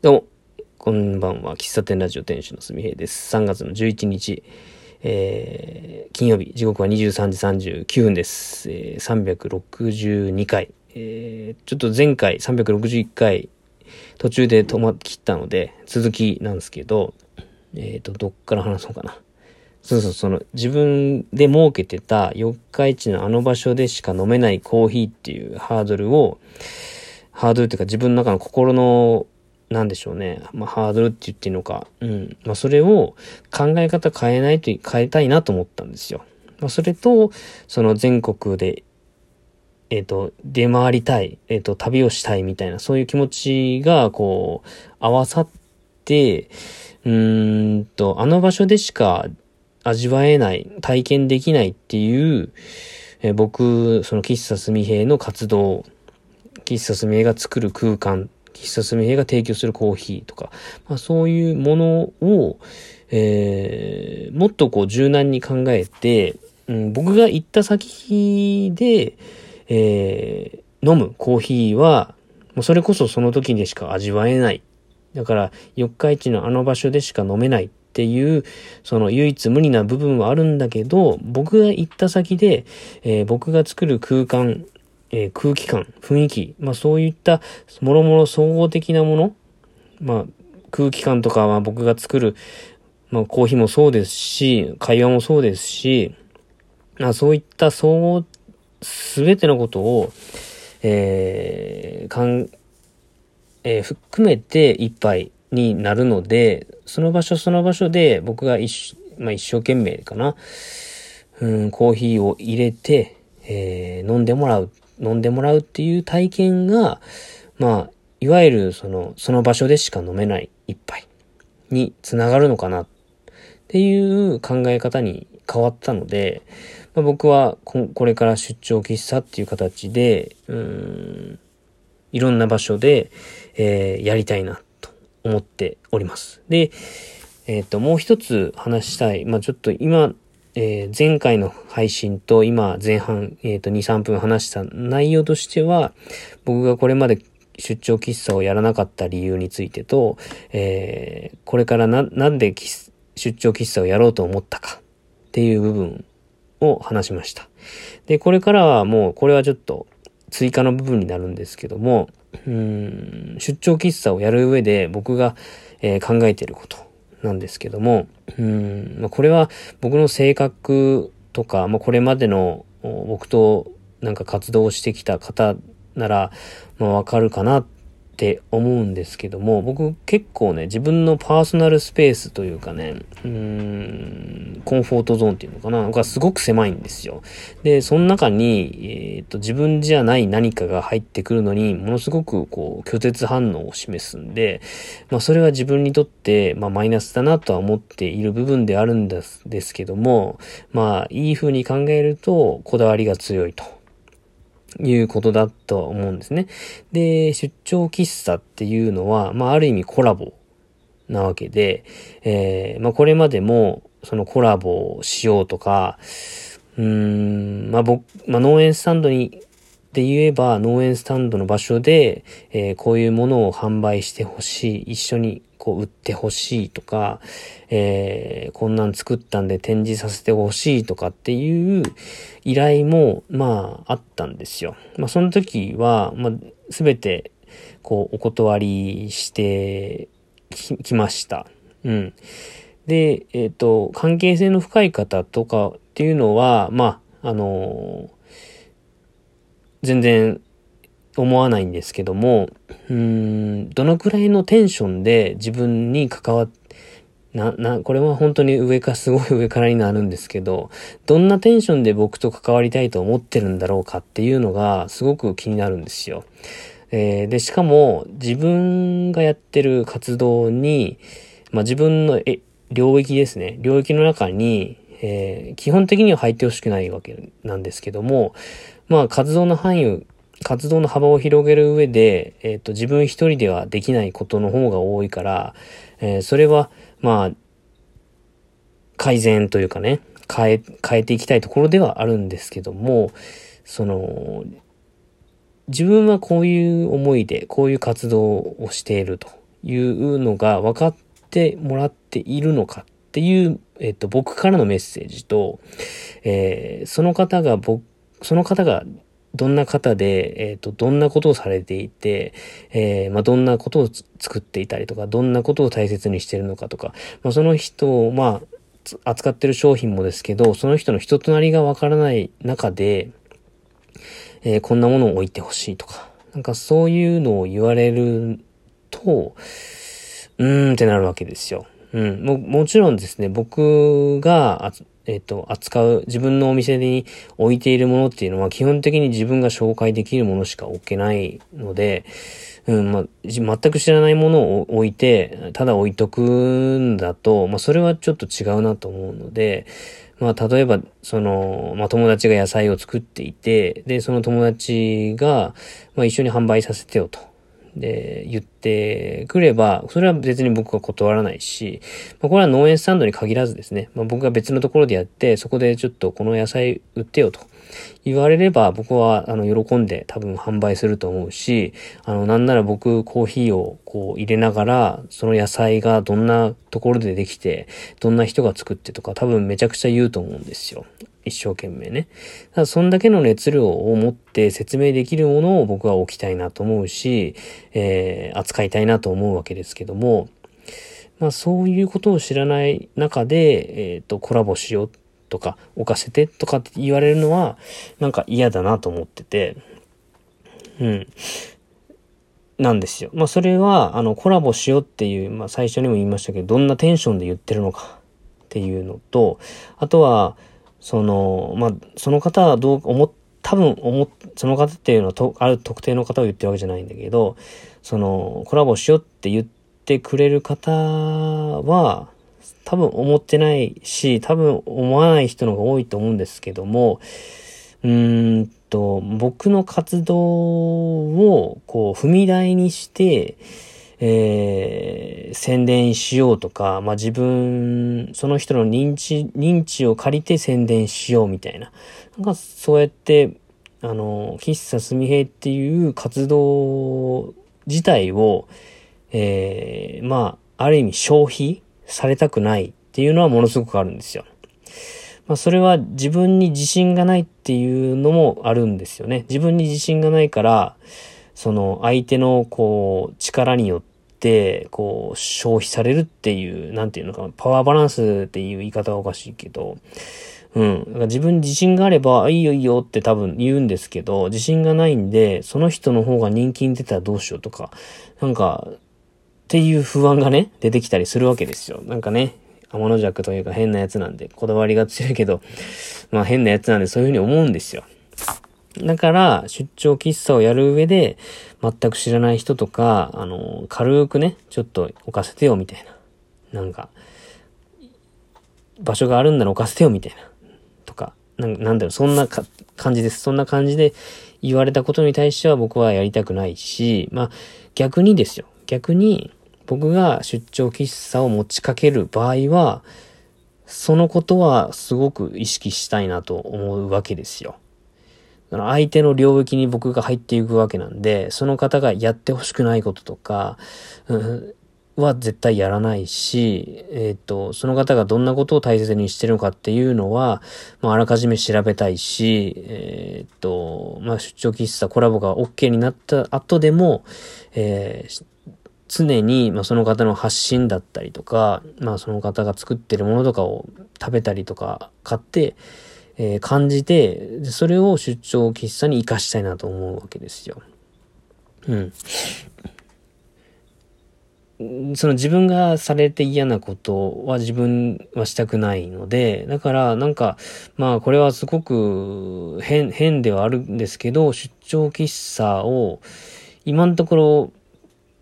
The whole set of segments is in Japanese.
どうも、こんばんは。喫茶店ラジオ店主のすみへいです。3月の11日、えー、金曜日、時刻は23時39分です。えー、362回。えー、ちょっと前回361回、途中で止まっ切ったので、続きなんですけど、えっ、ー、と、どっから話そうかな。そうそう、その、自分で設けてた四日市のあの場所でしか飲めないコーヒーっていうハードルを、ハードルっていうか自分の中の心のなんでしょうね。まあ、ハードルって言っていいのか。うん。まあ、それを考え方変えないと、変えたいなと思ったんですよ。まあ、それと、その全国で、えっ、ー、と、出回りたい、えっ、ー、と、旅をしたいみたいな、そういう気持ちが、こう、合わさって、うーんと、あの場所でしか味わえない、体験できないっていう、えー、僕、その喫茶すみへいの活動、喫茶すみへいが作る空間喫茶すみへが提供するコーヒーとか、まあ、そういうものを、えー、もっとこう柔軟に考えて、うん、僕が行った先で、えー、飲むコーヒーは、もうそれこそその時でしか味わえない。だから、四日市のあの場所でしか飲めないっていう、その唯一無二な部分はあるんだけど、僕が行った先で、えー、僕が作る空間、えー、空気感、雰囲気、まあそういった、もろもろ総合的なもの、まあ空気感とかは僕が作る、まあコーヒーもそうですし、会話もそうですし、まあそういった総合、すべてのことを、えー、かん、えー、含めて一杯になるので、その場所その場所で僕が一,、まあ、一生懸命かな、うん、コーヒーを入れて、えー、飲んでもらう。飲んでもらうっていう体験が、まあ、いわゆるその、その場所でしか飲めない一杯につながるのかなっていう考え方に変わったので、まあ、僕はこれから出張喫茶っていう形で、うん、いろんな場所で、えー、やりたいなと思っております。で、えっ、ー、と、もう一つ話したい。まあ、ちょっと今、えー、前回の配信と今前半、えっ、ー、と、2、3分話した内容としては、僕がこれまで出張喫茶をやらなかった理由についてと、えー、これからな、なんで出張喫茶をやろうと思ったかっていう部分を話しました。で、これからはもう、これはちょっと追加の部分になるんですけども、うん、出張喫茶をやる上で僕が、えー、考えていること。なんですけども、うん、まあ、これは僕の性格とか、まあ、これまでの僕となんか活動してきた方なら、まあ、わかるかなっって思うんですけども、僕結構ね、自分のパーソナルスペースというかね、うーん、コンフォートゾーンっていうのかながすごく狭いんですよ。で、その中に、えっ、と、自分じゃない何かが入ってくるのに、ものすごくこう、拒絶反応を示すんで、まあ、それは自分にとって、まあ、マイナスだなとは思っている部分であるんですですけども、まあ、いい風に考えると、こだわりが強いと。いうことだと思うんですね。で、出張喫茶っていうのは、まあ、ある意味コラボなわけで、えー、まあ、これまでも、そのコラボをしようとか、うーん、まあ、僕、まあ、農園スタンドに、で言えば、農園スタンドの場所で、えー、こういうものを販売してほしい、一緒にこう売ってほしいとか、えー、こんなん作ったんで展示させてほしいとかっていう依頼も、まあ、あったんですよ。まあ、その時は、まあ、すべて、こう、お断りしてきました。うん。で、えっ、ー、と、関係性の深い方とかっていうのは、まあ、あのー、全然思わないんですけども、うん、どのくらいのテンションで自分に関わっな、な、これは本当に上か、すごい上からになるんですけど、どんなテンションで僕と関わりたいと思ってるんだろうかっていうのがすごく気になるんですよ。えー、で、しかも自分がやってる活動に、まあ、自分のえ領域ですね。領域の中に、えー、基本的には入ってほしくないわけなんですけども、まあ活動の範囲活動の幅を広げる上で、えっ、と、自分一人ではできないことの方が多いから、えー、それは、まあ、改善というかね、変え、変えていきたいところではあるんですけども、その、自分はこういう思いで、こういう活動をしているというのが分かってもらっているのかっていう、えっと、僕からのメッセージと、えー、その方が僕、その方がどんな方で、えっ、ー、と、どんなことをされていて、えー、まあ、どんなことを作っていたりとか、どんなことを大切にしているのかとか、まあ、その人を、まあ、扱ってる商品もですけど、その人の人となりがわからない中で、えー、こんなものを置いてほしいとか、なんかそういうのを言われると、うーんってなるわけですよ。うん。も、もちろんですね、僕が、えっ、と、扱う、自分のお店に置いているものっていうのは基本的に自分が紹介できるものしか置けないので、うん、まあ、全く知らないものを置いて、ただ置いとくんだと、まあ、それはちょっと違うなと思うので、まあ、例えば、その、まあ、友達が野菜を作っていて、で、その友達が、まあ、一緒に販売させてよと。で、言ってくれば、それは別に僕は断らないし、まあ、これは農園スタンドに限らずですね、まあ、僕が別のところでやって、そこでちょっとこの野菜売ってよと言われれば、僕は、あの、喜んで多分販売すると思うし、あの、なんなら僕、コーヒーをこう入れながら、その野菜がどんなところでできて、どんな人が作ってとか、多分めちゃくちゃ言うと思うんですよ。一生懸命ね。ただそんだけの熱量を持って説明できるものを僕は置きたいなと思うし、えー、扱いたいなと思うわけですけども、まあそういうことを知らない中で、えっ、ー、と、コラボしようとか、置かせてとかって言われるのは、なんか嫌だなと思ってて、うん。なんですよ。まあそれは、あの、コラボしようっていう、まあ最初にも言いましたけど、どんなテンションで言ってるのかっていうのと、あとは、その、まあ、その方はどう思っ、多分思その方っていうのはと、ある特定の方を言ってるわけじゃないんだけど、その、コラボしようって言ってくれる方は、多分思ってないし、多分思わない人の方が多いと思うんですけども、うーんと、僕の活動を、こう、踏み台にして、えー、宣伝しようとか、まあ、自分、その人の認知、認知を借りて宣伝しようみたいな。なんかそうやって、あの、喫茶すみへっていう活動自体を、えー、まあ、ある意味消費されたくないっていうのはものすごくあるんですよ。まあ、それは自分に自信がないっていうのもあるんですよね。自分に自信がないから、その相手のこう力によって、こう消費されるっていう、なんていうのかな、パワーバランスっていう言い方はおかしいけど、うん。だから自分自信があれば、いいよいいよって多分言うんですけど、自信がないんで、その人の方が人気に出たらどうしようとか、なんか、っていう不安がね、出てきたりするわけですよ。なんかね、天の弱というか変なやつなんで、こだわりが強いけど、まあ変なやつなんでそういうふうに思うんですよ。だから、出張喫茶をやる上で、全く知らない人とか、あの、軽くね、ちょっと置かせてよ、みたいな。なんか、場所があるんなら置かせてよ、みたいな。とか、なんだろう、そんな感じです。そんな感じで言われたことに対しては僕はやりたくないし、まあ、逆にですよ。逆に、僕が出張喫茶を持ちかける場合は、そのことはすごく意識したいなと思うわけですよ。相手の領域に僕が入っていくわけなんで、その方がやってほしくないこととか、は絶対やらないし、えっ、ー、と、その方がどんなことを大切にしてるのかっていうのは、まあ、あらかじめ調べたいし、えっ、ー、と、まあ、出張喫茶コラボが OK になった後でも、えー、常に、まあ、その方の発信だったりとか、まあ、その方が作ってるものとかを食べたりとか買って、えー、感じて、それを出張喫茶に活かしたいなと思うわけですよ。うん。その自分がされて嫌なことは自分はしたくないので、だからなんか、まあこれはすごく変、変ではあるんですけど、出張喫茶を今のところ、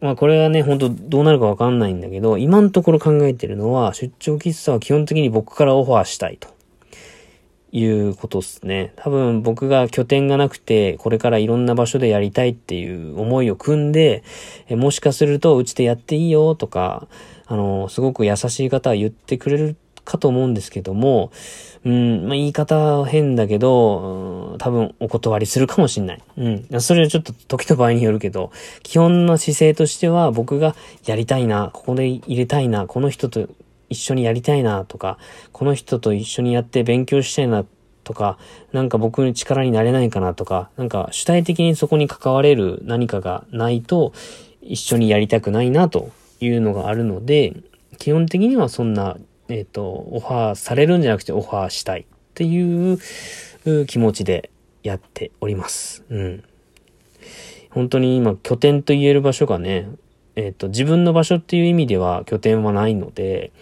まあこれはね、本当どうなるかわかんないんだけど、今のところ考えてるのは、出張喫茶は基本的に僕からオファーしたいと。いうことっすね。多分僕が拠点がなくて、これからいろんな場所でやりたいっていう思いを組んで、えもしかするとうちでやっていいよとか、あの、すごく優しい方は言ってくれるかと思うんですけども、うん、まあ、言い方は変だけど、うん、多分お断りするかもしんない。うん。それはちょっと時と場合によるけど、基本の姿勢としては僕がやりたいな、ここで入れたいな、この人と一緒にやりたいなとか、この人と一緒にやって勉強したいなとか、なんか僕に力になれないかなとか、なんか主体的にそこに関われる何かがないと、一緒にやりたくないなというのがあるので、基本的にはそんな、えっ、ー、と、オファーされるんじゃなくてオファーしたいっていう気持ちでやっております。うん。本当に今拠点と言える場所がね、えっ、ー、と、自分の場所っていう意味では拠点はないので、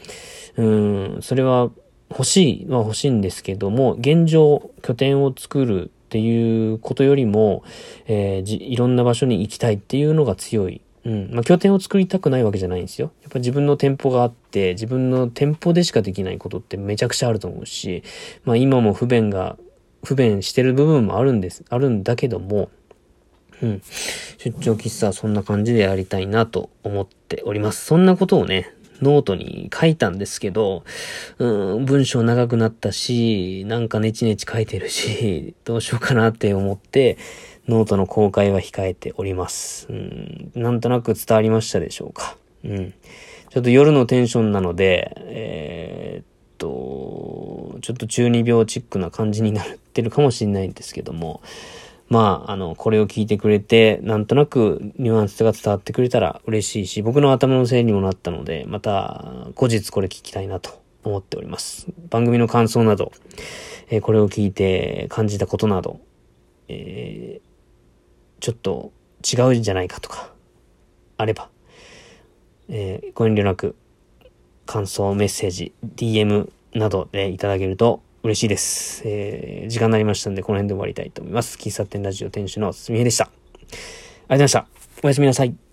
うん、それは欲しいは欲しいんですけども、現状拠点を作るっていうことよりも、えー、いろんな場所に行きたいっていうのが強い。うん。まあ、拠点を作りたくないわけじゃないんですよ。やっぱ自分の店舗があって、自分の店舗でしかできないことってめちゃくちゃあると思うし、まあ今も不便が、不便してる部分もあるんです、あるんだけども、うん。出張喫茶はそんな感じでやりたいなと思っております。そんなことをね、ノートに書いたんですけど、うん、文章長くなったし、なんかネチネチ書いてるし、どうしようかなって思って、ノートの公開は控えております。うん、なんとなく伝わりましたでしょうか。うん。ちょっと夜のテンションなので、えー、っと、ちょっと中二病チックな感じになってるかもしれないんですけども、まあ、あの、これを聞いてくれて、なんとなくニュアンスが伝わってくれたら嬉しいし、僕の頭のせいにもなったので、また後日これ聞きたいなと思っております。番組の感想など、えー、これを聞いて感じたことなど、えー、ちょっと違うんじゃないかとか、あれば、えー、ご遠慮なく、感想、メッセージ、DM などでいただけると嬉しいです。えー、時間になりましたんで、この辺で終わりたいと思います。喫茶店ラジオ店主のすみへでした。ありがとうございました。おやすみなさい。